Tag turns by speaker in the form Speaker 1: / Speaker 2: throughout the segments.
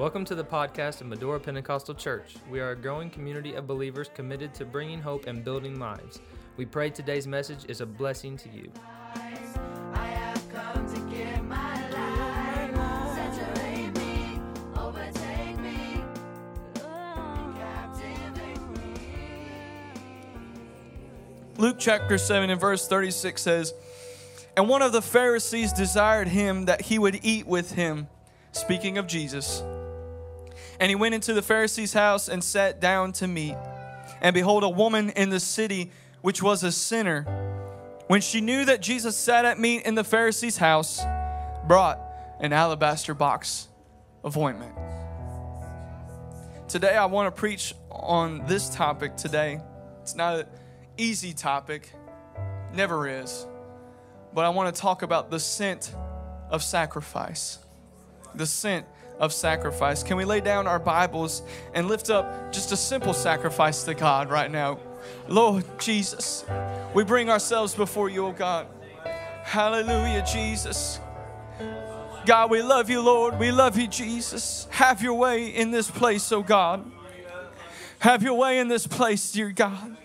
Speaker 1: Welcome to the podcast of Medora Pentecostal Church. We are a growing community of believers committed to bringing hope and building lives. We pray today's message is a blessing to you.
Speaker 2: Luke chapter 7 and verse 36 says, And one of the Pharisees desired him that he would eat with him, speaking of Jesus. And he went into the Pharisee's house and sat down to meat. And behold, a woman in the city which was a sinner, when she knew that Jesus sat at meat in the Pharisee's house, brought an alabaster box of ointment. Today, I want to preach on this topic today. It's not an easy topic, never is. But I want to talk about the scent of sacrifice. The scent of sacrifice. Can we lay down our Bibles and lift up just a simple sacrifice to God right now? Lord Jesus, we bring ourselves before you, oh God. Hallelujah, Jesus. God, we love you, Lord. We love you, Jesus. Have your way in this place, oh God. Have your way in this place, dear God.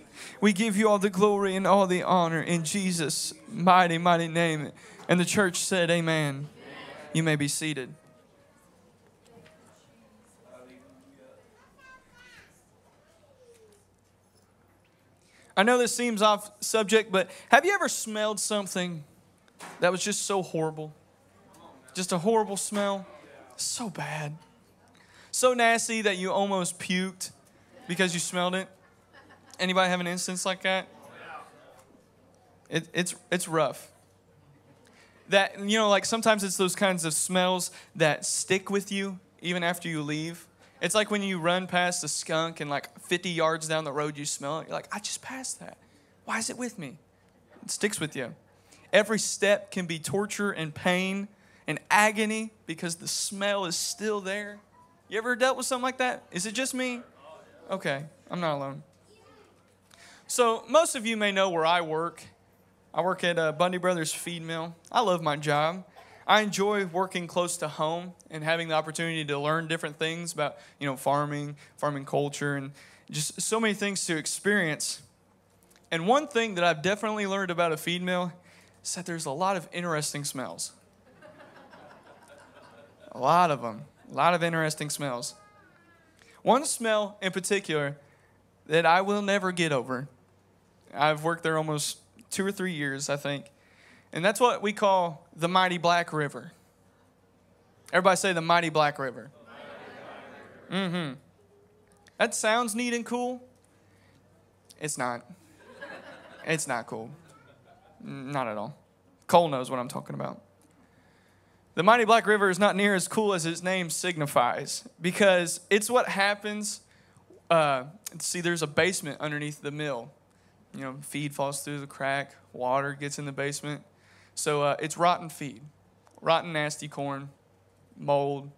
Speaker 2: We give you all the glory and all the honor in Jesus' mighty, mighty name. And the church said, Amen. You may be seated. I know this seems off subject, but have you ever smelled something that was just so horrible? Just a horrible smell? So bad. So nasty that you almost puked because you smelled it? Anybody have an instance like that? It, it's, it's rough. That, you know, like sometimes it's those kinds of smells that stick with you even after you leave. It's like when you run past a skunk and like 50 yards down the road you smell it. You're like, I just passed that. Why is it with me? It sticks with you. Every step can be torture and pain and agony because the smell is still there. You ever dealt with something like that? Is it just me? Okay, I'm not alone. So, most of you may know where I work. I work at uh, Bundy Brothers Feed Mill. I love my job. I enjoy working close to home and having the opportunity to learn different things about, you know, farming, farming culture, and just so many things to experience. And one thing that I've definitely learned about a feed mill is that there's a lot of interesting smells. a lot of them. A lot of interesting smells. One smell in particular that I will never get over. I've worked there almost two or three years, I think. And that's what we call the mighty Black River. Everybody say the mighty Black River. Mm hmm. That sounds neat and cool. It's not. It's not cool. Not at all. Cole knows what I'm talking about. The mighty Black River is not near as cool as its name signifies because it's what happens. Uh, see, there's a basement underneath the mill. You know, feed falls through the crack, water gets in the basement. So uh, it's rotten feed, rotten, nasty corn, mold,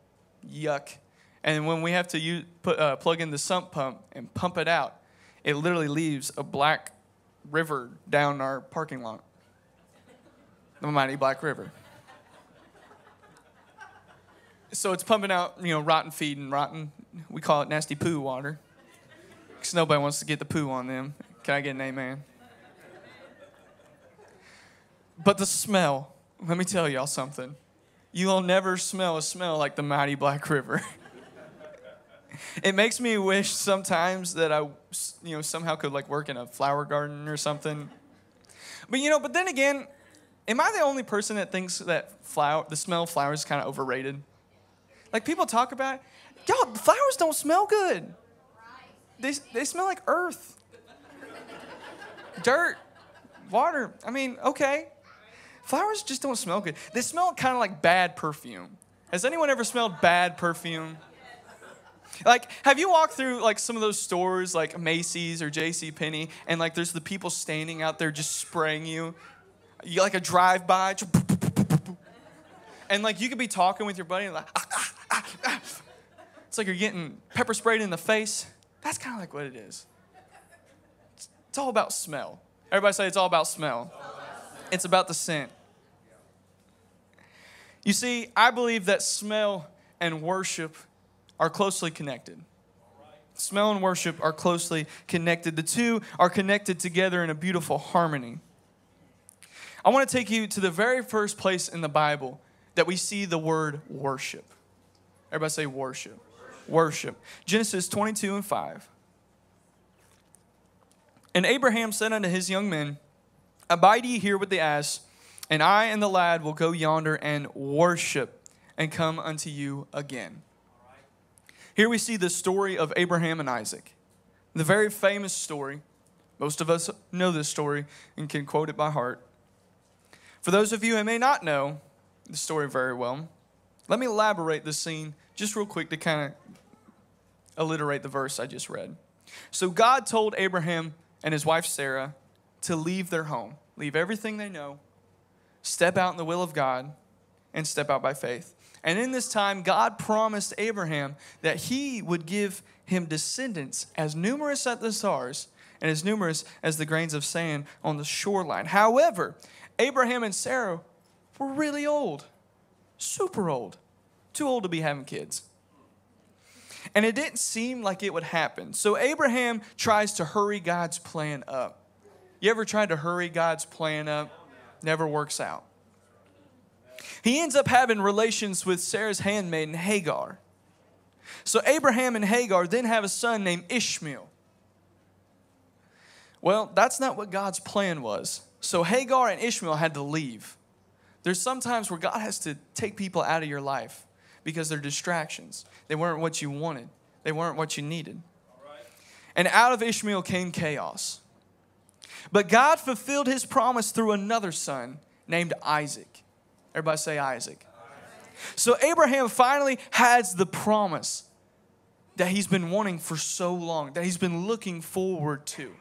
Speaker 2: yuck. And when we have to use, put, uh, plug in the sump pump and pump it out, it literally leaves a black river down our parking lot. The mighty Black River. So it's pumping out, you know, rotten feed and rotten, we call it nasty poo water. Because nobody wants to get the poo on them. Can I get an amen? But the smell, let me tell y'all something. You'll never smell a smell like the mighty Black River. it makes me wish sometimes that I, you know, somehow could like work in a flower garden or something. But you know, but then again, am I the only person that thinks that flower, the smell of flowers is kind of overrated? Like people talk about, it. y'all, flowers don't smell good. They, they smell like earth, dirt, water. I mean, okay. Flowers just don't smell good. They smell kind of like bad perfume. Has anyone ever smelled bad perfume? Like, have you walked through like some of those stores like Macy's or J.C. Penney, and like there's the people standing out there just spraying you? You like a drive-by, and like you could be talking with your buddy, and like, ah, ah, ah, ah. it's like you're getting pepper sprayed in the face. That's kind of like what it is. It's, it's all about smell. Everybody say it's all about smell. It's about the scent. You see, I believe that smell and worship are closely connected. Smell and worship are closely connected. The two are connected together in a beautiful harmony. I want to take you to the very first place in the Bible that we see the word worship. Everybody say worship. Worship. Genesis 22 and 5. And Abraham said unto his young men, Abide ye here with the ass, and I and the lad will go yonder and worship and come unto you again. Here we see the story of Abraham and Isaac, the very famous story. Most of us know this story and can quote it by heart. For those of you who may not know the story very well, let me elaborate the scene just real quick to kind of alliterate the verse I just read. So God told Abraham and his wife Sarah to leave their home, leave everything they know, step out in the will of God, and step out by faith. And in this time, God promised Abraham that he would give him descendants as numerous as the stars and as numerous as the grains of sand on the shoreline. However, Abraham and Sarah were really old, super old, too old to be having kids. And it didn't seem like it would happen. So Abraham tries to hurry God's plan up. You ever tried to hurry God's plan up? Never works out. He ends up having relations with Sarah's handmaiden Hagar. So Abraham and Hagar then have a son named Ishmael. Well, that's not what God's plan was. So Hagar and Ishmael had to leave. There's sometimes where God has to take people out of your life because they're distractions. They weren't what you wanted, they weren't what you needed. And out of Ishmael came chaos. But God fulfilled his promise through another son named Isaac. Everybody say Isaac. So Abraham finally has the promise that he's been wanting for so long, that he's been looking forward to.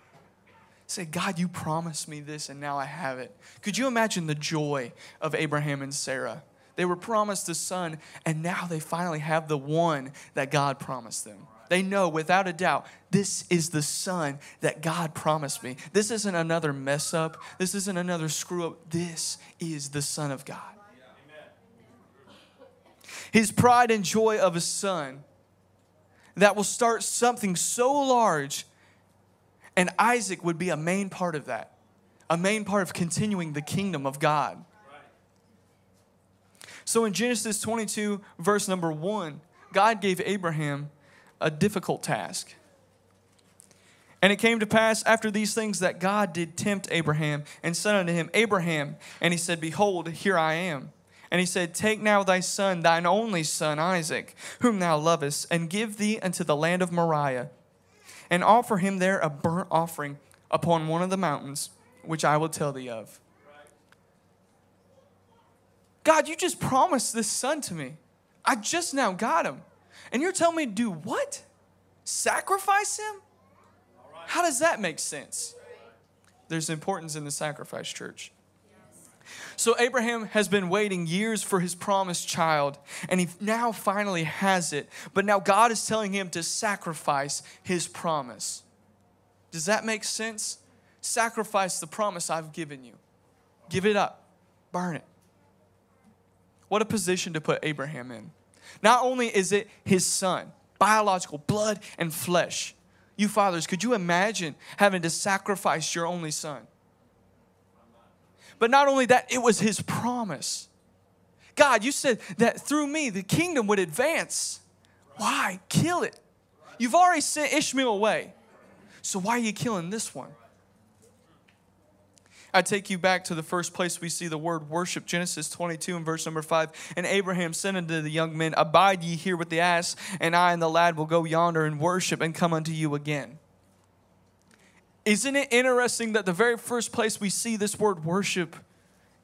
Speaker 2: Say, God, you promised me this and now I have it. Could you imagine the joy of Abraham and Sarah? They were promised a son and now they finally have the one that God promised them. They know without a doubt, this is the son that God promised me. This isn't another mess up. This isn't another screw up. This is the son of God. His pride and joy of a son that will start something so large, and Isaac would be a main part of that, a main part of continuing the kingdom of God. So in Genesis 22, verse number 1, God gave Abraham a difficult task. And it came to pass after these things that God did tempt Abraham and said unto him, Abraham. And he said, Behold, here I am. And he said, Take now thy son, thine only son, Isaac, whom thou lovest, and give thee unto the land of Moriah, and offer him there a burnt offering upon one of the mountains, which I will tell thee of. God, you just promised this son to me. I just now got him. And you're telling me to do what? Sacrifice him? How does that make sense? There's importance in the sacrifice, church. So Abraham has been waiting years for his promised child, and he now finally has it. But now God is telling him to sacrifice his promise. Does that make sense? Sacrifice the promise I've given you. Give it up, burn it. What a position to put Abraham in. Not only is it his son, biological, blood and flesh. You fathers, could you imagine having to sacrifice your only son? But not only that, it was his promise. God, you said that through me the kingdom would advance. Why? Kill it. You've already sent Ishmael away. So why are you killing this one? I take you back to the first place we see the word worship, Genesis 22 and verse number 5. And Abraham said unto the young men, Abide ye here with the ass, and I and the lad will go yonder and worship and come unto you again. Isn't it interesting that the very first place we see this word worship,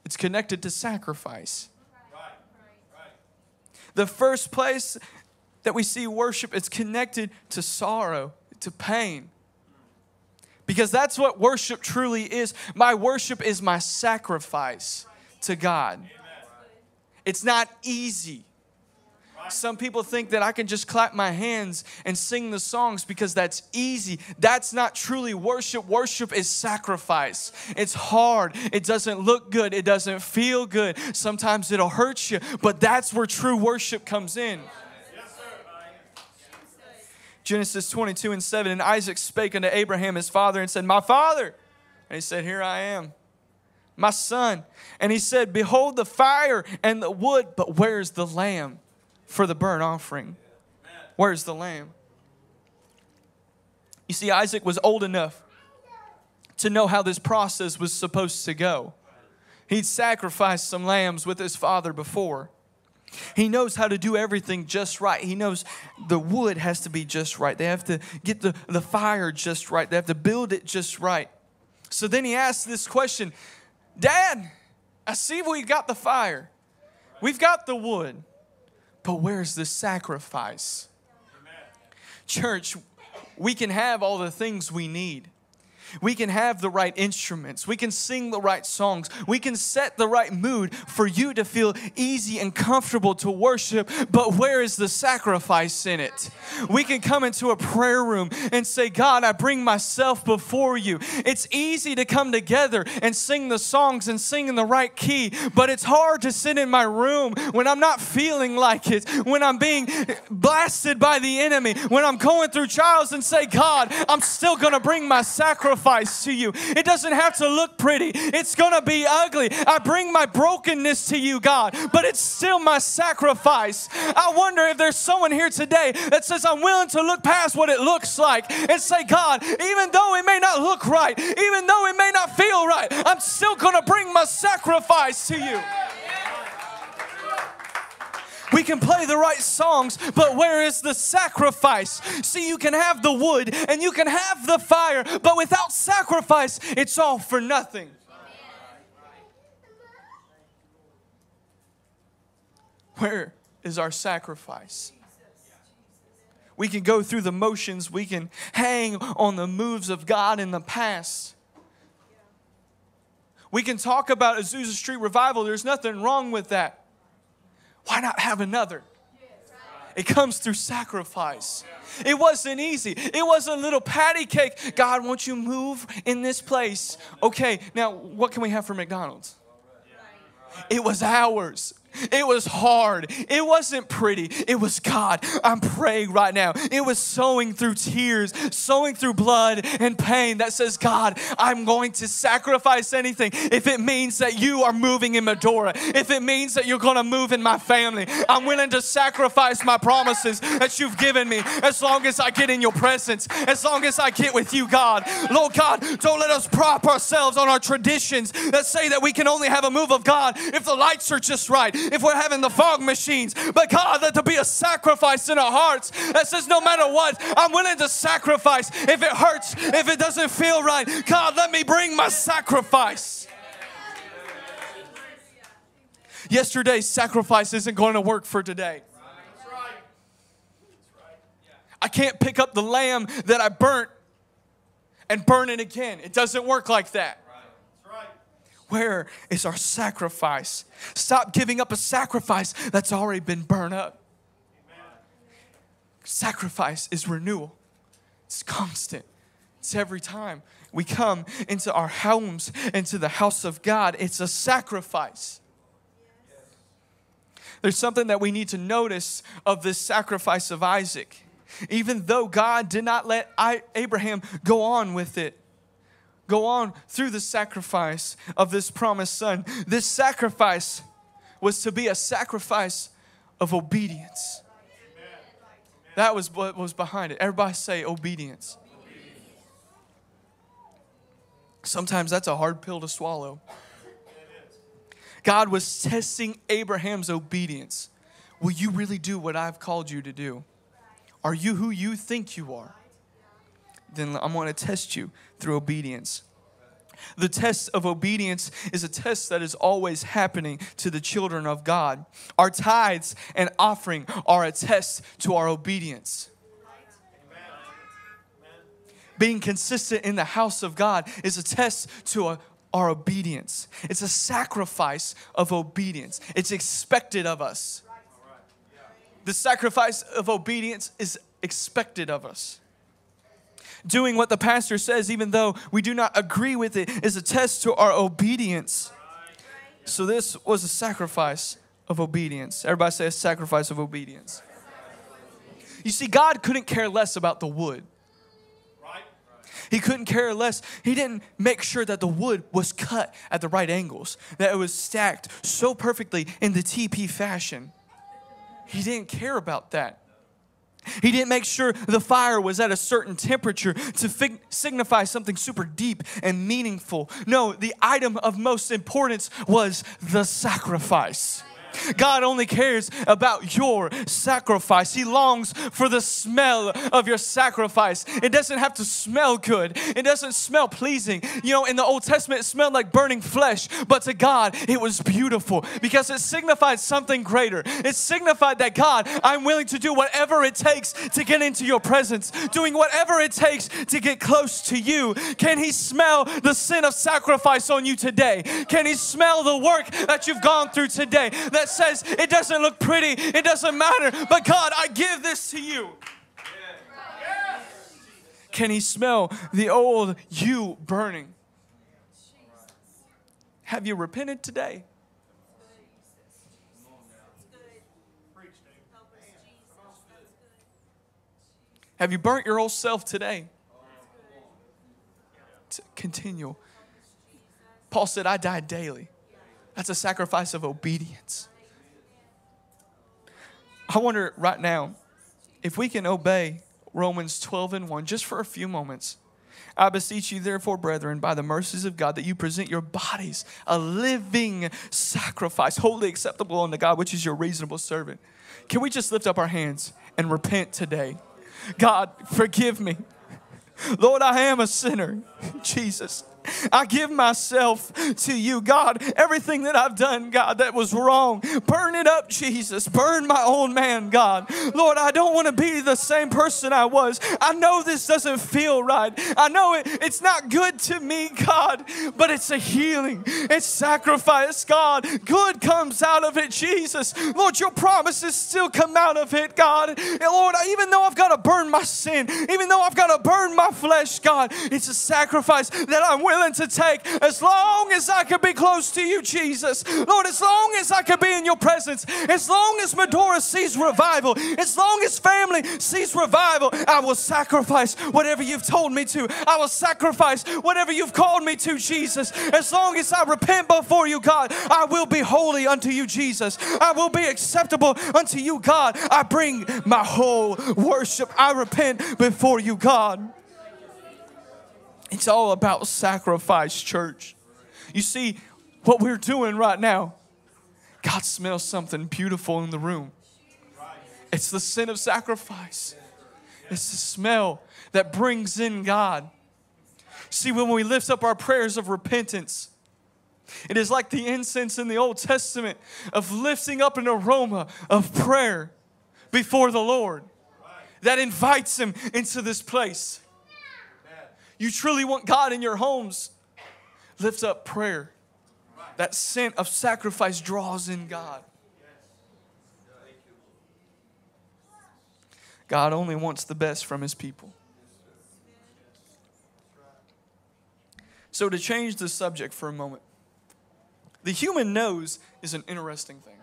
Speaker 2: it's connected to sacrifice? The first place that we see worship, it's connected to sorrow, to pain. Because that's what worship truly is. My worship is my sacrifice to God. It's not easy. Some people think that I can just clap my hands and sing the songs because that's easy. That's not truly worship. Worship is sacrifice. It's hard. It doesn't look good. It doesn't feel good. Sometimes it'll hurt you, but that's where true worship comes in. Genesis 22 and 7. And Isaac spake unto Abraham his father and said, My father. And he said, Here I am, my son. And he said, Behold the fire and the wood, but where's the lamb for the burnt offering? Where's the lamb? You see, Isaac was old enough to know how this process was supposed to go. He'd sacrificed some lambs with his father before. He knows how to do everything just right. He knows the wood has to be just right. They have to get the, the fire just right. They have to build it just right. So then he asks this question Dad, I see we've got the fire, we've got the wood, but where's the sacrifice? Church, we can have all the things we need. We can have the right instruments. We can sing the right songs. We can set the right mood for you to feel easy and comfortable to worship. But where is the sacrifice in it? We can come into a prayer room and say, God, I bring myself before you. It's easy to come together and sing the songs and sing in the right key, but it's hard to sit in my room when I'm not feeling like it, when I'm being blasted by the enemy, when I'm going through trials and say, God, I'm still going to bring my sacrifice to you. It doesn't have to look pretty, it's going to be ugly. I bring my brokenness to you, God, but it's still my sacrifice. I wonder if there's someone here today that says, I'm willing to look past what it looks like and say, God, even though it may not look right, even though it may not feel right, I'm still going to bring my sacrifice to you. We can play the right songs, but where is the sacrifice? See, you can have the wood and you can have the fire, but without sacrifice, it's all for nothing. Where is our sacrifice? We can go through the motions, we can hang on the moves of God in the past. We can talk about Azusa Street Revival, there's nothing wrong with that. Why not have another? It comes through sacrifice. It wasn't easy. It wasn't a little patty cake. God, won't you move in this place? Okay, now what can we have for McDonald's? It was ours. It was hard. It wasn't pretty. It was God. I'm praying right now. It was sowing through tears, sowing through blood and pain that says, God, I'm going to sacrifice anything if it means that you are moving in Medora, if it means that you're going to move in my family. I'm willing to sacrifice my promises that you've given me as long as I get in your presence, as long as I get with you, God. Lord God, don't let us prop ourselves on our traditions that say that we can only have a move of God if the lights are just right, if we're having the fog machines. But God, let there be a sacrifice in our hearts that says, no matter what, I'm willing to sacrifice. If it hurts, if it doesn't feel right, God, let me bring my sacrifice. Yesterday's sacrifice isn't going to work for today. I can't pick up the lamb that I burnt and burn it again. It doesn't work like that. Where is our sacrifice? Stop giving up a sacrifice that's already been burned up. Sacrifice is renewal, it's constant, it's every time we come into our homes, into the house of God, it's a sacrifice. There's something that we need to notice of this sacrifice of Isaac. Even though God did not let Abraham go on with it, go on through the sacrifice of this promised son. This sacrifice was to be a sacrifice of obedience. That was what was behind it. Everybody say obedience. Sometimes that's a hard pill to swallow. God was testing Abraham's obedience. Will you really do what I've called you to do? Are you who you think you are? Then I'm going to test you through obedience. The test of obedience is a test that is always happening to the children of God. Our tithes and offering are a test to our obedience. Being consistent in the house of God is a test to a, our obedience. It's a sacrifice of obedience. It's expected of us. The sacrifice of obedience is expected of us. Doing what the pastor says, even though we do not agree with it, is a test to our obedience. So, this was a sacrifice of obedience. Everybody say a sacrifice of obedience. You see, God couldn't care less about the wood. He couldn't care less. He didn't make sure that the wood was cut at the right angles, that it was stacked so perfectly in the TP fashion. He didn't care about that. He didn't make sure the fire was at a certain temperature to fig- signify something super deep and meaningful. No, the item of most importance was the sacrifice. God only cares about your sacrifice. He longs for the smell of your sacrifice. It doesn't have to smell good, it doesn't smell pleasing. You know, in the Old Testament, it smelled like burning flesh, but to God, it was beautiful because it signified something greater. It signified that God, I'm willing to do whatever it takes to get into your presence, doing whatever it takes to get close to you. Can He smell the sin of sacrifice on you today? Can He smell the work that you've gone through today? That says it doesn't look pretty, it doesn't matter, but God, I give this to you. Can He smell the old you burning? Have you repented today? Have you burnt your old self today? To continue. Paul said, I die daily. That's a sacrifice of obedience. I wonder right now if we can obey Romans 12 and 1 just for a few moments. I beseech you, therefore, brethren, by the mercies of God, that you present your bodies a living sacrifice, wholly acceptable unto God, which is your reasonable servant. Can we just lift up our hands and repent today? God, forgive me. Lord, I am a sinner. Jesus. I give myself to you, God. Everything that I've done, God, that was wrong, burn it up, Jesus. Burn my old man, God. Lord, I don't want to be the same person I was. I know this doesn't feel right. I know it, it's not good to me, God, but it's a healing. It's sacrifice, God. Good comes out of it, Jesus. Lord, your promises still come out of it, God. Lord, even though I've got to burn my sin, even though I've got to burn my flesh, God, it's a sacrifice that I'm willing to take as long as I can be close to you, Jesus. Lord, as long as I can be in your presence, as long as Medora sees revival, as long as family sees revival, I will sacrifice whatever you've told me to. I will sacrifice whatever you've called me to, Jesus. As long as I repent before you, God, I will be holy unto you, Jesus. I will be acceptable unto you, God. I bring my whole worship. I repent before you, God. It's all about sacrifice, church. You see, what we're doing right now, God smells something beautiful in the room. It's the sin of sacrifice, it's the smell that brings in God. See, when we lift up our prayers of repentance, it is like the incense in the Old Testament of lifting up an aroma of prayer before the Lord that invites Him into this place. You truly want God in your homes, lift up prayer. That scent of sacrifice draws in God. God only wants the best from His people. So, to change the subject for a moment, the human nose is an interesting thing.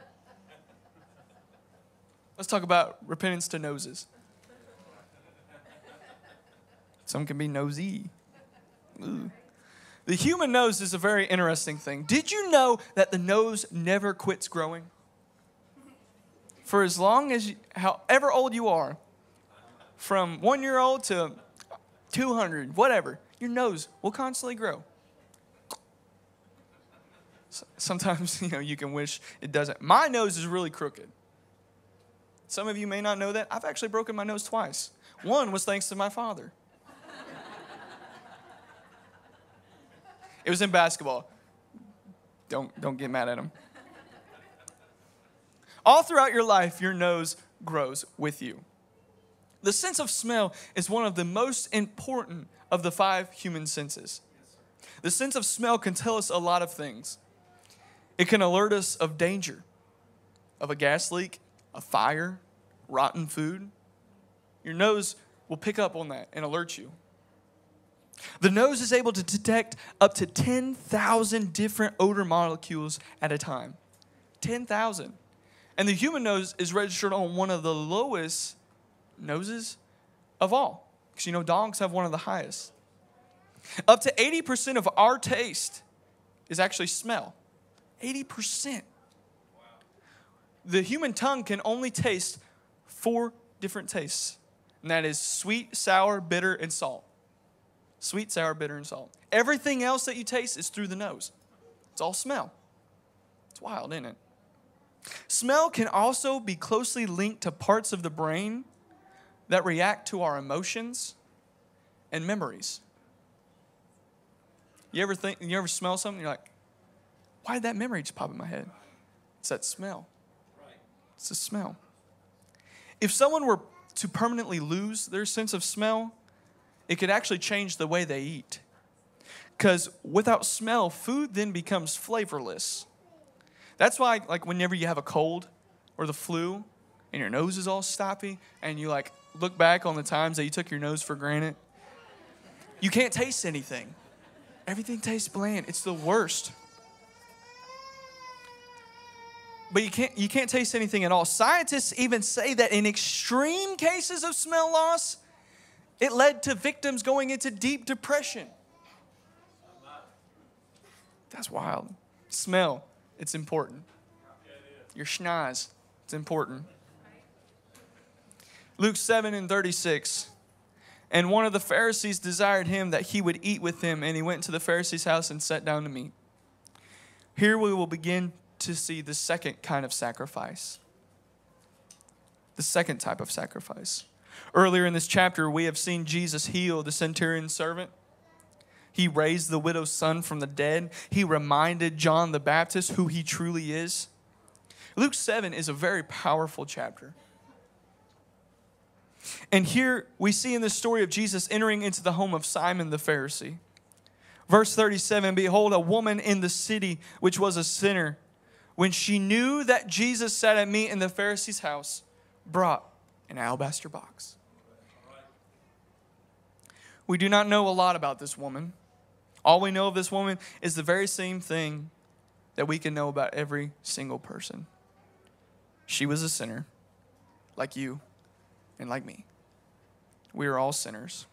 Speaker 2: Let's talk about repentance to noses. Some can be nosy. Ooh. The human nose is a very interesting thing. Did you know that the nose never quits growing? For as long as, you, however old you are, from one year old to 200, whatever, your nose will constantly grow. Sometimes, you know, you can wish it doesn't. My nose is really crooked. Some of you may not know that. I've actually broken my nose twice. One was thanks to my father. It was in basketball. Don't, don't get mad at him. All throughout your life, your nose grows with you. The sense of smell is one of the most important of the five human senses. The sense of smell can tell us a lot of things. It can alert us of danger, of a gas leak, a fire, rotten food. Your nose will pick up on that and alert you. The nose is able to detect up to 10,000 different odor molecules at a time. 10,000. And the human nose is registered on one of the lowest noses of all. Because you know, dogs have one of the highest. Up to 80% of our taste is actually smell. 80%. The human tongue can only taste four different tastes, and that is sweet, sour, bitter, and salt. Sweet, sour, bitter, and salt. Everything else that you taste is through the nose. It's all smell. It's wild, isn't it? Smell can also be closely linked to parts of the brain that react to our emotions and memories. You ever think you ever smell something you're like, why did that memory just pop in my head? It's that smell. It's the smell. If someone were to permanently lose their sense of smell, it could actually change the way they eat. Because without smell, food then becomes flavorless. That's why, like, whenever you have a cold or the flu and your nose is all stoppy and you, like, look back on the times that you took your nose for granted, you can't taste anything. Everything tastes bland. It's the worst. But you can't, you can't taste anything at all. Scientists even say that in extreme cases of smell loss, it led to victims going into deep depression. That's wild. Smell, it's important. Your schnoz, it's important. Luke 7 and 36. And one of the Pharisees desired him that he would eat with him, and he went to the Pharisee's house and sat down to meat. Here we will begin to see the second kind of sacrifice. The second type of sacrifice. Earlier in this chapter, we have seen Jesus heal the centurion's servant. He raised the widow's son from the dead. He reminded John the Baptist who he truly is. Luke 7 is a very powerful chapter. And here we see in the story of Jesus entering into the home of Simon the Pharisee. Verse 37 Behold, a woman in the city which was a sinner, when she knew that Jesus sat at meat in the Pharisee's house, brought an alabaster box. We do not know a lot about this woman. All we know of this woman is the very same thing that we can know about every single person. She was a sinner, like you and like me. We are all sinners.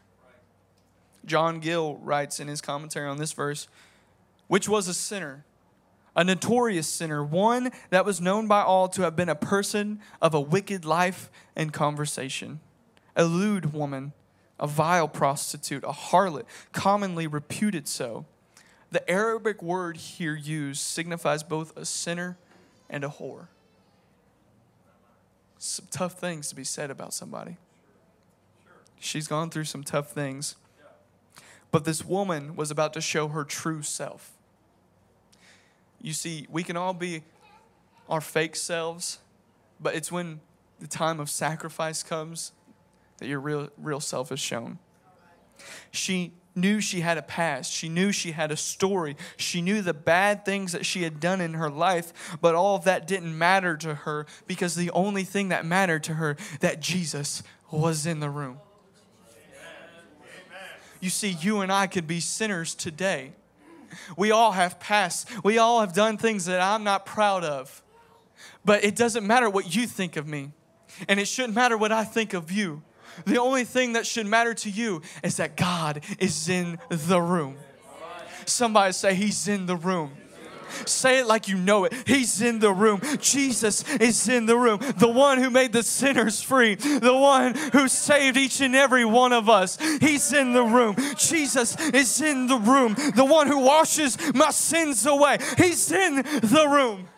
Speaker 2: John Gill writes in his commentary on this verse, which was a sinner, a notorious sinner, one that was known by all to have been a person of a wicked life and conversation, a lewd woman, a vile prostitute, a harlot, commonly reputed so. The Arabic word here used signifies both a sinner and a whore. Some tough things to be said about somebody. She's gone through some tough things. But this woman was about to show her true self. You see, we can all be our fake selves, but it's when the time of sacrifice comes that your real, real self is shown. She knew she had a past. She knew she had a story. She knew the bad things that she had done in her life, but all of that didn't matter to her because the only thing that mattered to her that Jesus was in the room. You see, you and I could be sinners today. We all have past. We all have done things that I'm not proud of. But it doesn't matter what you think of me. And it shouldn't matter what I think of you. The only thing that should matter to you is that God is in the room. Somebody say, He's in the room. Say it like you know it. He's in the room. Jesus is in the room. The one who made the sinners free. The one who saved each and every one of us. He's in the room. Jesus is in the room. The one who washes my sins away. He's in the room.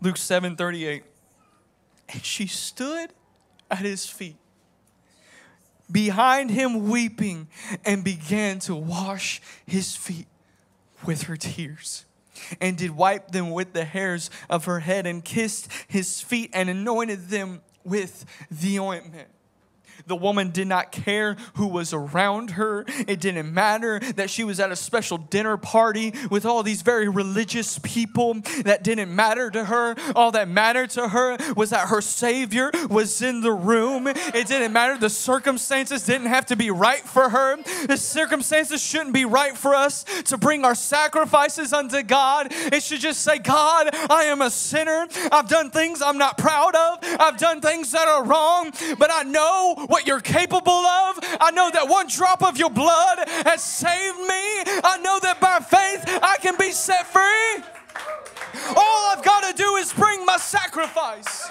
Speaker 2: Luke 7 38. And she stood at his feet behind him weeping and began to wash his feet with her tears and did wipe them with the hairs of her head and kissed his feet and anointed them with the ointment The woman did not care who was around her. It didn't matter that she was at a special dinner party with all these very religious people. That didn't matter to her. All that mattered to her was that her Savior was in the room. It didn't matter. The circumstances didn't have to be right for her. The circumstances shouldn't be right for us to bring our sacrifices unto God. It should just say, God, I am a sinner. I've done things I'm not proud of. I've done things that are wrong, but I know what you're capable of. I know that one drop of your blood has saved me. I know that by faith I can be set free. All I've got to do is bring my sacrifice.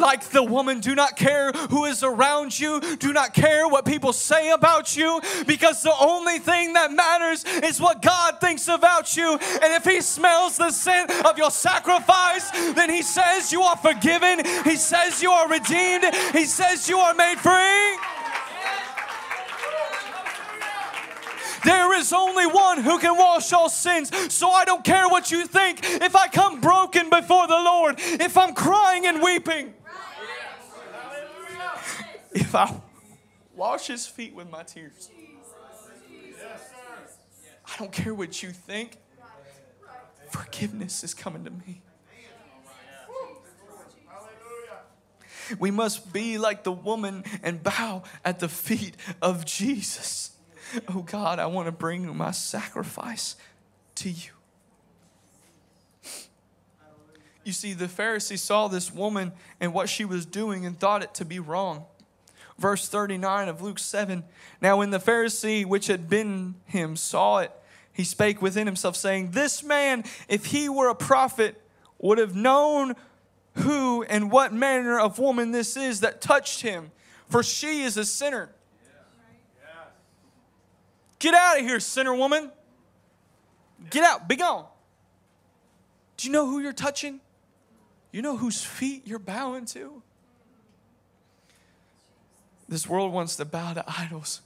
Speaker 2: Like the woman, do not care who is around you, do not care what people say about you, because the only thing that matters is what God thinks about you. And if He smells the scent of your sacrifice, then He says you are forgiven, He says you are redeemed, He says you are made free. There is only one who can wash all sins. So I don't care what you think. If I come broken before the Lord, if I'm crying and weeping, if I wash his feet with my tears, I don't care what you think. Forgiveness is coming to me. We must be like the woman and bow at the feet of Jesus. Oh God, I want to bring my sacrifice to you. You see, the Pharisee saw this woman and what she was doing and thought it to be wrong. Verse 39 of Luke 7 Now, when the Pharisee which had been him saw it, he spake within himself, saying, This man, if he were a prophet, would have known who and what manner of woman this is that touched him, for she is a sinner. Get out of here, sinner woman. Get out, be gone. Do you know who you're touching? You know whose feet you're bowing to? This world wants to bow to idols.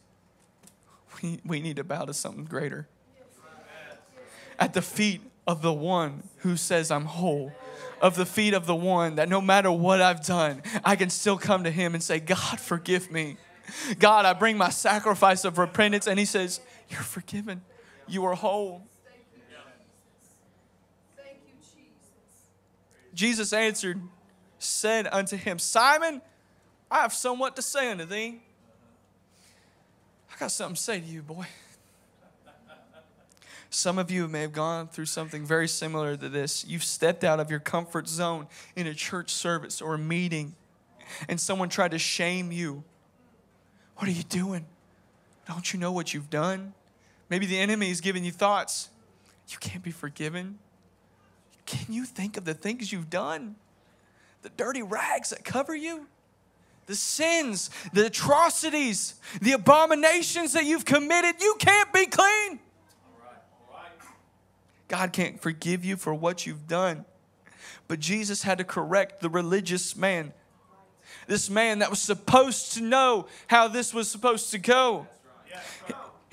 Speaker 2: We, we need to bow to something greater. At the feet of the one who says, I'm whole. Of the feet of the one that no matter what I've done, I can still come to him and say, God, forgive me. God, I bring my sacrifice of repentance. And he says, You're forgiven. You are whole. Thank you, Jesus. Jesus answered, said unto him, Simon, I have somewhat to say unto thee. I got something to say to you, boy. Some of you may have gone through something very similar to this. You've stepped out of your comfort zone in a church service or a meeting, and someone tried to shame you. What are you doing? Don't you know what you've done? Maybe the enemy is giving you thoughts. You can't be forgiven. Can you think of the things you've done? The dirty rags that cover you? The sins, the atrocities, the abominations that you've committed, you can't be clean. God can't forgive you for what you've done. But Jesus had to correct the religious man. This man that was supposed to know how this was supposed to go.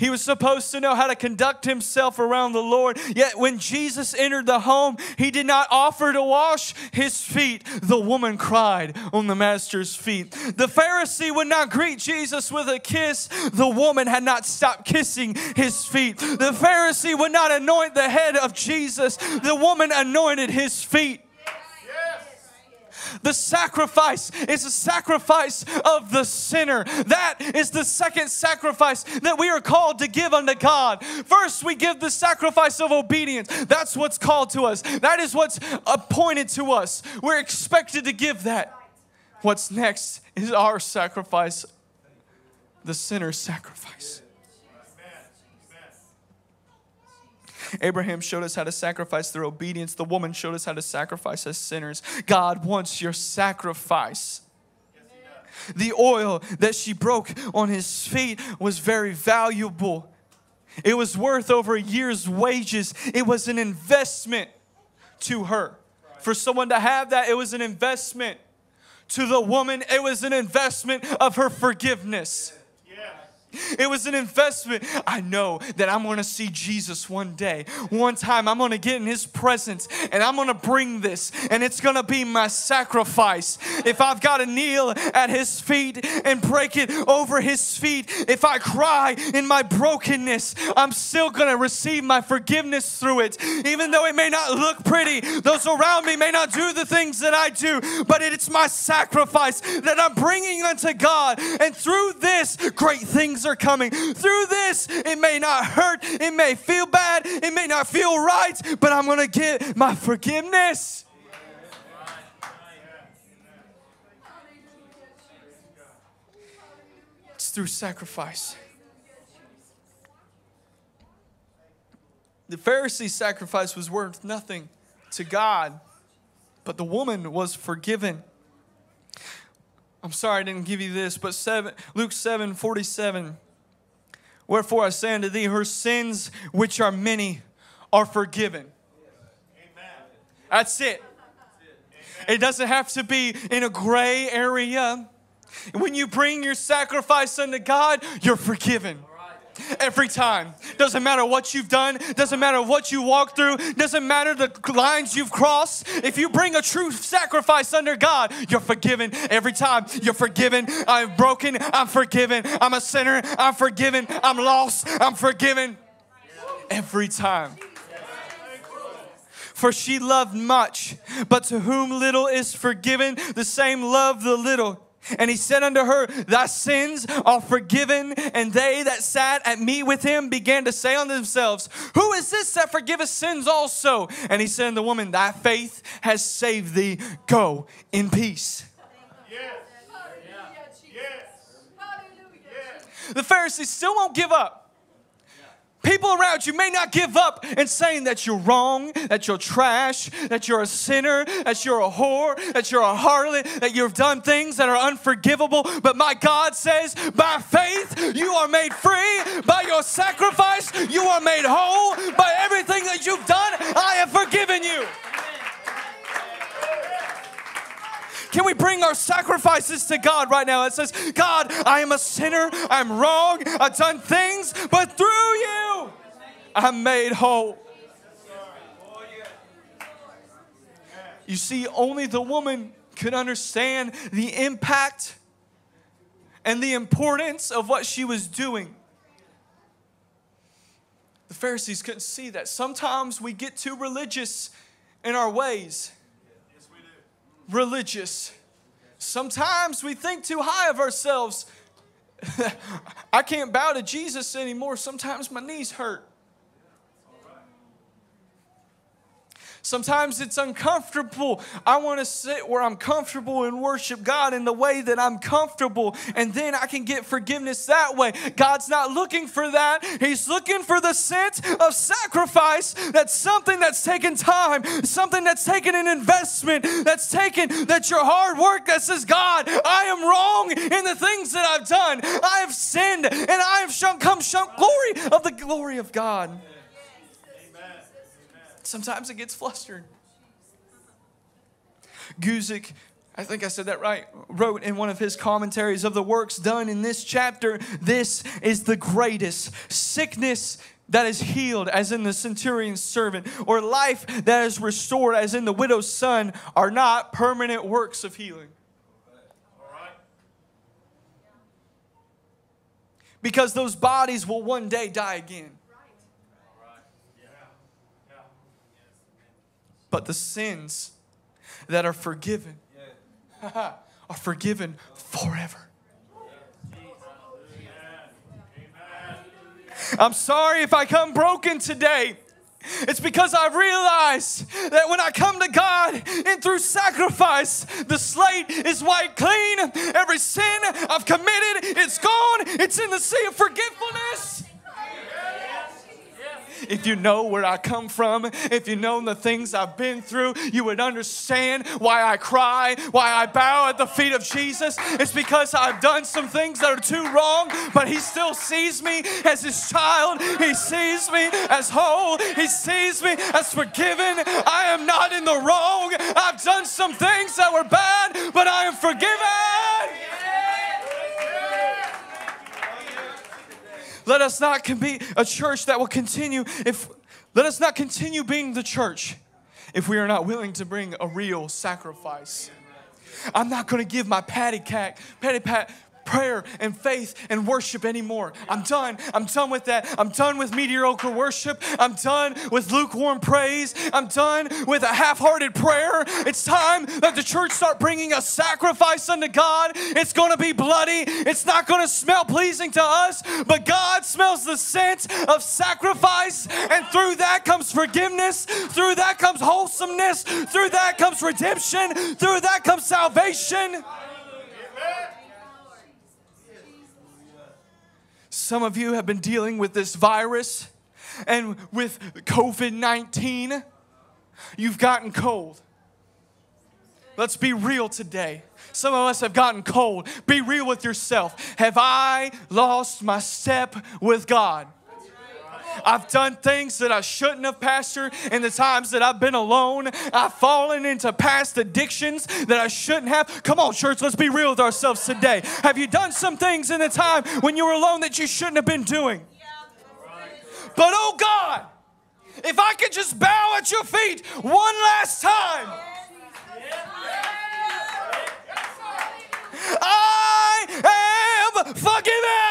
Speaker 2: He was supposed to know how to conduct himself around the Lord. Yet when Jesus entered the home, he did not offer to wash his feet. The woman cried on the master's feet. The Pharisee would not greet Jesus with a kiss. The woman had not stopped kissing his feet. The Pharisee would not anoint the head of Jesus. The woman anointed his feet. The sacrifice is a sacrifice of the sinner. That is the second sacrifice that we are called to give unto God. First, we give the sacrifice of obedience. That's what's called to us, that is what's appointed to us. We're expected to give that. What's next is our sacrifice, the sinner's sacrifice. Abraham showed us how to sacrifice through obedience. The woman showed us how to sacrifice as sinners. God wants your sacrifice. The oil that she broke on his feet was very valuable. It was worth over a year's wages. It was an investment to her. For someone to have that, it was an investment. To the woman, it was an investment of her forgiveness. It was an investment. I know that I'm going to see Jesus one day. One time, I'm going to get in his presence and I'm going to bring this, and it's going to be my sacrifice. If I've got to kneel at his feet and break it over his feet, if I cry in my brokenness, I'm still going to receive my forgiveness through it. Even though it may not look pretty, those around me may not do the things that I do, but it's my sacrifice that I'm bringing unto God. And through this, great things are coming. Through this, it may not hurt, it may feel bad, it may not feel right, but I'm going to get my forgiveness. It's through sacrifice. The Pharisee's sacrifice was worth nothing to God, but the woman was forgiven. I'm sorry I didn't give you this, but seven, Luke 7 47. Wherefore I say unto thee, her sins, which are many, are forgiven. Amen. That's it. It doesn't have to be in a gray area. When you bring your sacrifice unto God, you're forgiven. Every time. Doesn't matter what you've done, doesn't matter what you walk through, doesn't matter the lines you've crossed. If you bring a true sacrifice under God, you're forgiven every time. You're forgiven. I'm broken, I'm forgiven. I'm a sinner, I'm forgiven. I'm lost, I'm forgiven. Every time. For she loved much, but to whom little is forgiven, the same love the little. And he said unto her, Thy sins are forgiven. And they that sat at meat with him began to say unto themselves, Who is this that forgiveth sins also? And he said unto the woman, Thy faith has saved thee. Go in peace. Yes. Yes. Yes. The Pharisees still won't give up. People around you may not give up and saying that you're wrong, that you're trash, that you're a sinner, that you're a whore, that you're a harlot, that you've done things that are unforgivable. But my God says, by faith, you are made free. By your sacrifice, you are made whole. By everything that you've done, I have forgiven you. Can we bring our sacrifices to God right now? It says, God, I am a sinner. I'm wrong. I've done things, but through you, I'm made whole. You see, only the woman could understand the impact and the importance of what she was doing. The Pharisees couldn't see that. Sometimes we get too religious in our ways religious. Sometimes we think too high of ourselves. I can't bow to Jesus anymore. Sometimes my knees hurt. Sometimes it's uncomfortable. I want to sit where I'm comfortable and worship God in the way that I'm comfortable, and then I can get forgiveness that way. God's not looking for that. He's looking for the sense of sacrifice. That's something that's taken time, something that's taken an investment, that's taken that your hard work that says, God, I am wrong in the things that I've done. I have sinned, and I have come shown glory of the glory of God. Sometimes it gets flustered. Guzik, I think I said that right, wrote in one of his commentaries of the works done in this chapter this is the greatest. Sickness that is healed, as in the centurion's servant, or life that is restored, as in the widow's son, are not permanent works of healing. Because those bodies will one day die again. But the sins that are forgiven are forgiven forever. I'm sorry if I come broken today. It's because I realize that when I come to God and through sacrifice, the slate is wiped clean. Every sin I've committed, it's gone. It's in the sea of forgetfulness if you know where I come from, if you know the things I've been through, you would understand why I cry, why I bow at the feet of Jesus. It's because I've done some things that are too wrong, but He still sees me as His child. He sees me as whole. He sees me as forgiven. I am not in the wrong. I've done some things that were bad, but I am forgiven. Let us not be a church that will continue if let us not continue being the church if we are not willing to bring a real sacrifice. I'm not going to give my patty cat, patty pat prayer and faith and worship anymore. I'm done. I'm done with that. I'm done with mediocre worship. I'm done with lukewarm praise. I'm done with a half-hearted prayer. It's time that the church start bringing a sacrifice unto God. It's going to be bloody. It's not going to smell pleasing to us, but God smells the scent of sacrifice, and through that comes forgiveness. Through that comes wholesomeness. Through that comes redemption. Through that comes salvation. Some of you have been dealing with this virus and with COVID 19. You've gotten cold. Let's be real today. Some of us have gotten cold. Be real with yourself. Have I lost my step with God? I've done things that I shouldn't have, Pastor. In the times that I've been alone, I've fallen into past addictions that I shouldn't have. Come on, church, let's be real with ourselves today. Have you done some things in the time when you were alone that you shouldn't have been doing? But oh God, if I could just bow at your feet one last time. I am forgiven.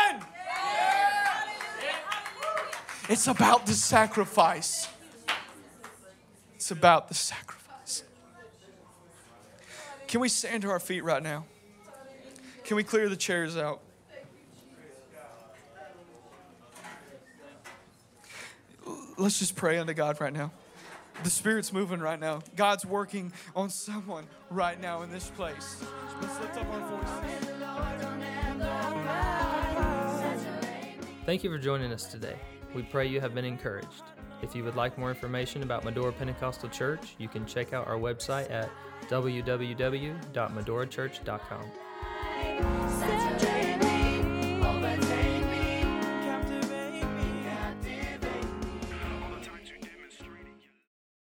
Speaker 2: It's about the sacrifice. It's about the sacrifice. Can we stand to our feet right now? Can we clear the chairs out? Let's just pray unto God right now. The Spirit's moving right now. God's working on someone right now in this place. Let's lift up our voices.
Speaker 1: Thank you for joining us today. We pray you have been encouraged. If you would like more information about Medora Pentecostal Church, you can check out our website at www.medorachurch.com.